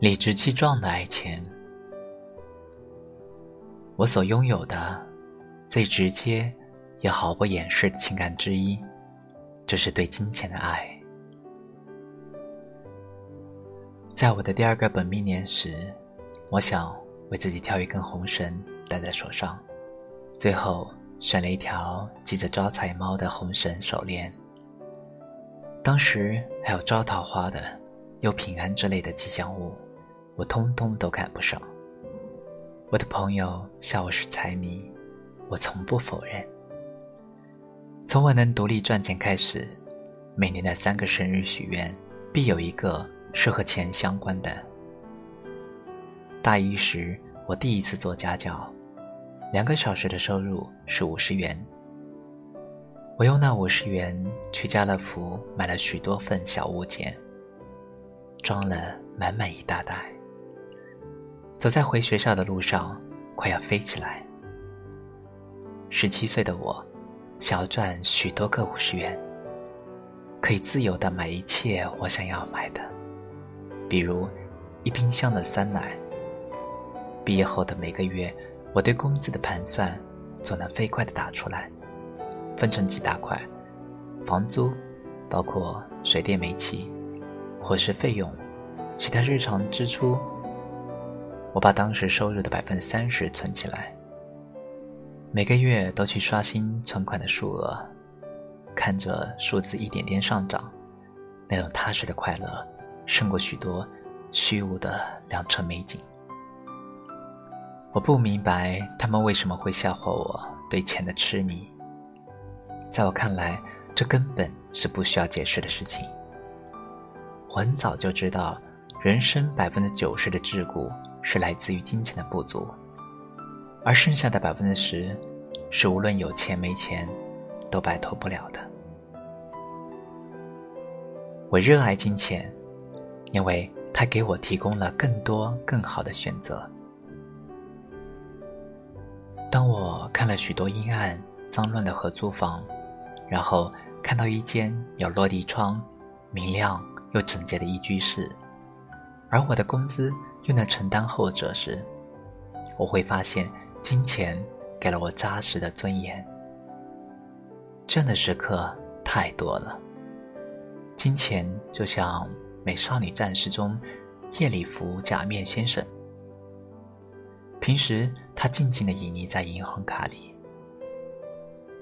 理直气壮的爱情，我所拥有的最直接也毫不掩饰的情感之一，就是对金钱的爱。在我的第二个本命年时，我想为自己挑一根红绳戴在手上，最后选了一条系着招财猫的红绳手链。当时还有招桃花的、又平安之类的吉祥物。我通通都赶不上。我的朋友笑我是财迷，我从不否认。从我能独立赚钱开始，每年的三个生日许愿，必有一个是和钱相关的。大一时，我第一次做家教，两个小时的收入是五十元。我用那五十元去家乐福买了许多份小物件，装了满满一大袋。走在回学校的路上，快要飞起来。十七岁的我，想要赚许多个五十元，可以自由的买一切我想要买的，比如一冰箱的酸奶。毕业后的每个月，我对工资的盘算总能飞快的打出来，分成几大块：房租，包括水电煤气，伙食费用，其他日常支出。我把当时收入的百分之三十存起来，每个月都去刷新存款的数额，看着数字一点点上涨，那种踏实的快乐，胜过许多虚无的良辰美景。我不明白他们为什么会笑话我对钱的痴迷，在我看来，这根本是不需要解释的事情。我很早就知道，人生百分之九十的桎梏。是来自于金钱的不足，而剩下的百分之十，是无论有钱没钱，都摆脱不了的。我热爱金钱，因为它给我提供了更多更好的选择。当我看了许多阴暗、脏乱的合租房，然后看到一间有落地窗、明亮又整洁的一居室，而我的工资。又能承担后者时，我会发现金钱给了我扎实的尊严。这样的时刻太多了。金钱就像《美少女战士》中夜里服假面先生，平时他静静地隐匿在银行卡里，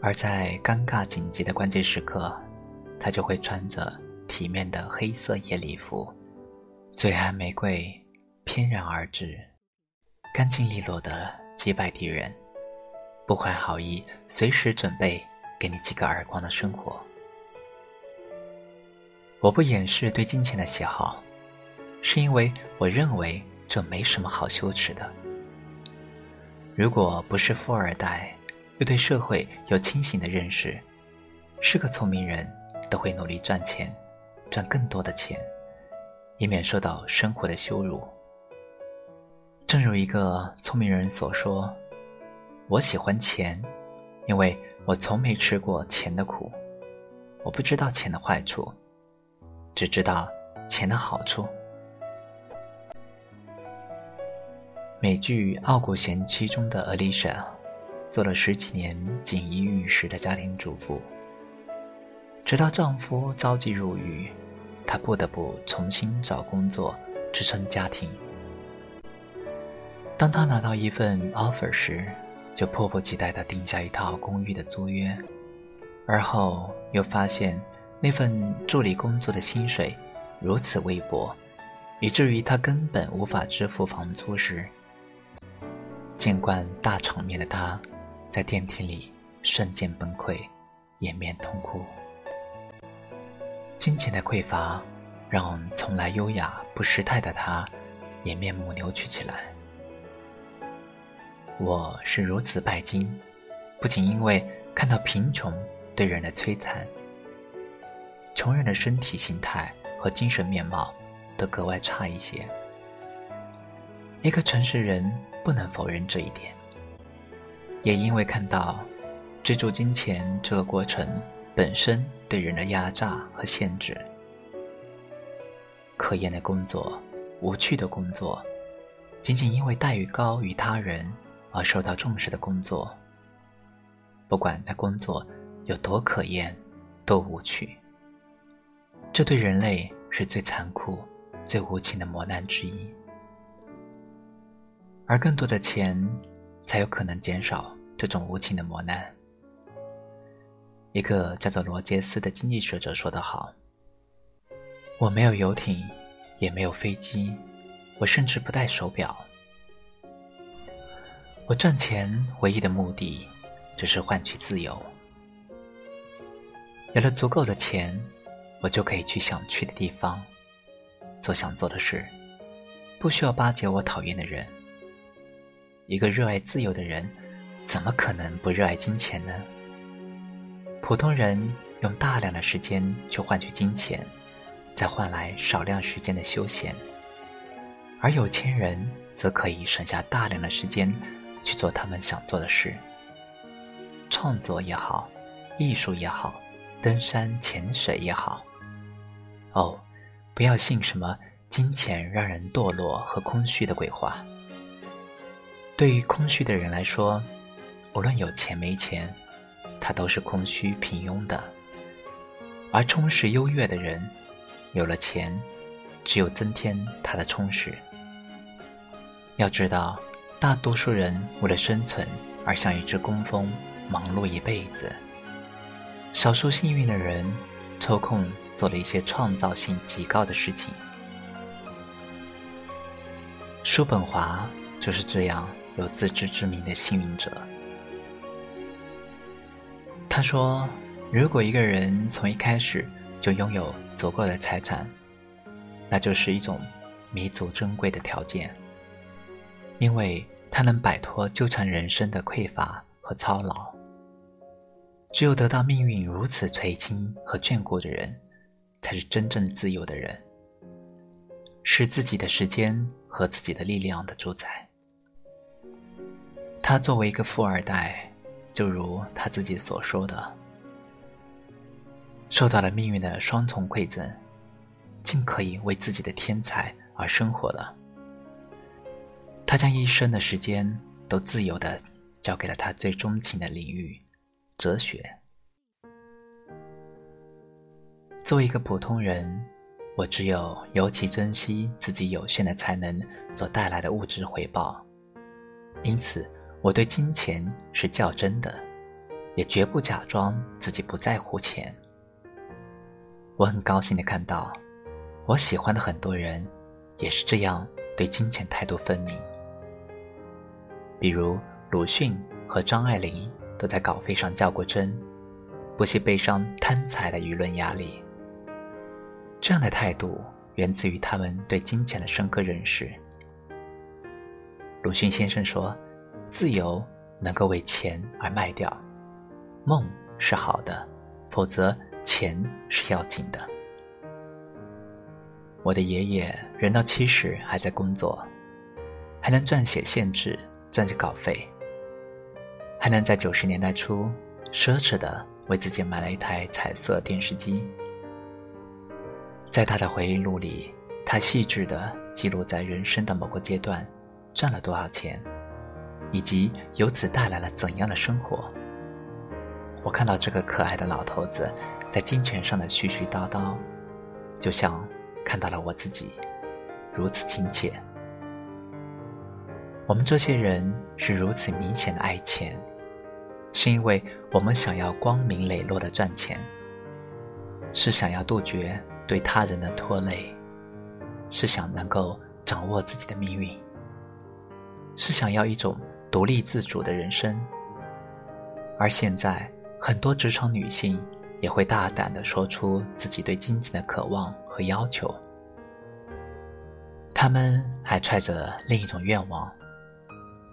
而在尴尬紧急的关键时刻，他就会穿着体面的黑色夜礼服，醉寒玫瑰。翩然而至，干净利落的击败敌人，不怀好意，随时准备给你几个耳光的生活。我不掩饰对金钱的喜好，是因为我认为这没什么好羞耻的。如果不是富二代，又对社会有清醒的认识，是个聪明人，都会努力赚钱，赚更多的钱，以免受到生活的羞辱。正如一个聪明人所说：“我喜欢钱，因为我从没吃过钱的苦。我不知道钱的坏处，只知道钱的好处。”美剧《傲骨贤妻》中的 Alicia，做了十几年锦衣玉食的家庭主妇，直到丈夫遭际入狱，他不得不重新找工作支撑家庭。当他拿到一份 offer 时，就迫不及待地定下一套公寓的租约，而后又发现那份助理工作的薪水如此微薄，以至于他根本无法支付房租时，见惯大场面的他，在电梯里瞬间崩溃，掩面痛哭。金钱的匮乏，让从来优雅不失态的他，也面目扭曲起来。我是如此拜金，不仅因为看到贫穷对人的摧残，穷人的身体形态和精神面貌都格外差一些。一个诚实人不能否认这一点，也因为看到追逐金钱这个过程本身对人的压榨和限制，可厌的工作无趣的工作，仅仅因为待遇高于他人而受到重视的工作，不管那工作有多可厌、多无趣，这对人类是最残酷、最无情的磨难之一。而更多的钱，才有可能减少这种无情的磨难。一个叫做罗杰斯的经济学者说得好：“我没有游艇，也没有飞机，我甚至不戴手表。我赚钱唯一的目的，就是换取自由。有了足够的钱，我就可以去想去的地方，做想做的事，不需要巴结我讨厌的人。”一个热爱自由的人，怎么可能不热爱金钱呢？普通人用大量的时间去换取金钱，再换来少量时间的休闲；而有钱人则可以省下大量的时间去做他们想做的事，创作也好，艺术也好，登山潜水也好。哦，不要信什么金钱让人堕落和空虚的鬼话。对于空虚的人来说，无论有钱没钱，他都是空虚平庸的；而充实优越的人，有了钱，只有增添他的充实。要知道，大多数人为了生存而像一只工蜂，忙碌一辈子；少数幸运的人，抽空做了一些创造性极高的事情。叔本华就是这样。有自知之明的幸运者，他说：“如果一个人从一开始就拥有足够的财产，那就是一种弥足珍贵的条件，因为他能摆脱纠缠人生的匮乏和操劳。只有得到命运如此垂青和眷顾的人，才是真正自由的人，是自己的时间和自己的力量的主宰。”他作为一个富二代，就如他自己所说的，受到了命运的双重馈赠，尽可以为自己的天才而生活了。他将一生的时间都自由的交给了他最钟情的领域——哲学。作为一个普通人，我只有尤其珍惜自己有限的才能所带来的物质回报，因此。我对金钱是较真的，也绝不假装自己不在乎钱。我很高兴的看到，我喜欢的很多人也是这样对金钱态度分明。比如鲁迅和张爱玲都在稿费上较过真，不惜背上贪财的舆论压力。这样的态度源自于他们对金钱的深刻认识。鲁迅先生说。自由能够为钱而卖掉，梦是好的，否则钱是要紧的。我的爷爷人到七十还在工作，还能撰写县志，赚着稿费，还能在九十年代初奢侈的为自己买了一台彩色电视机。在他的回忆录里，他细致的记录在人生的某个阶段赚了多少钱。以及由此带来了怎样的生活？我看到这个可爱的老头子在金钱上的絮絮叨叨，就像看到了我自己，如此亲切。我们这些人是如此明显的爱钱，是因为我们想要光明磊落的赚钱，是想要杜绝对他人的拖累，是想能够掌握自己的命运，是想要一种。独立自主的人生，而现在很多职场女性也会大胆地说出自己对金钱的渴望和要求。她们还揣着另一种愿望，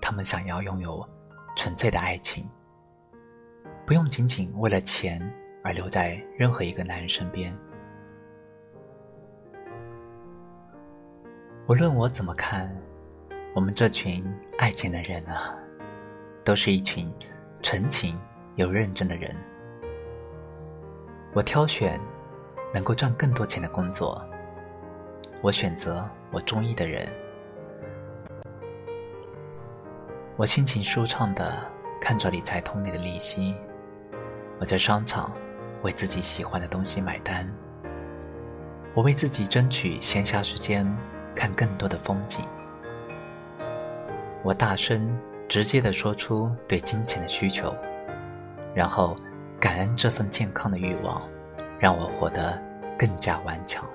她们想要拥有纯粹的爱情，不用仅仅为了钱而留在任何一个男人身边。无论我怎么看。我们这群爱钱的人啊，都是一群纯情又认真的人。我挑选能够赚更多钱的工作，我选择我中意的人。我心情舒畅的看着理财通里的利息。我在商场为自己喜欢的东西买单。我为自己争取闲暇时间看更多的风景。我大声直接的说出对金钱的需求，然后感恩这份健康的欲望，让我活得更加顽强。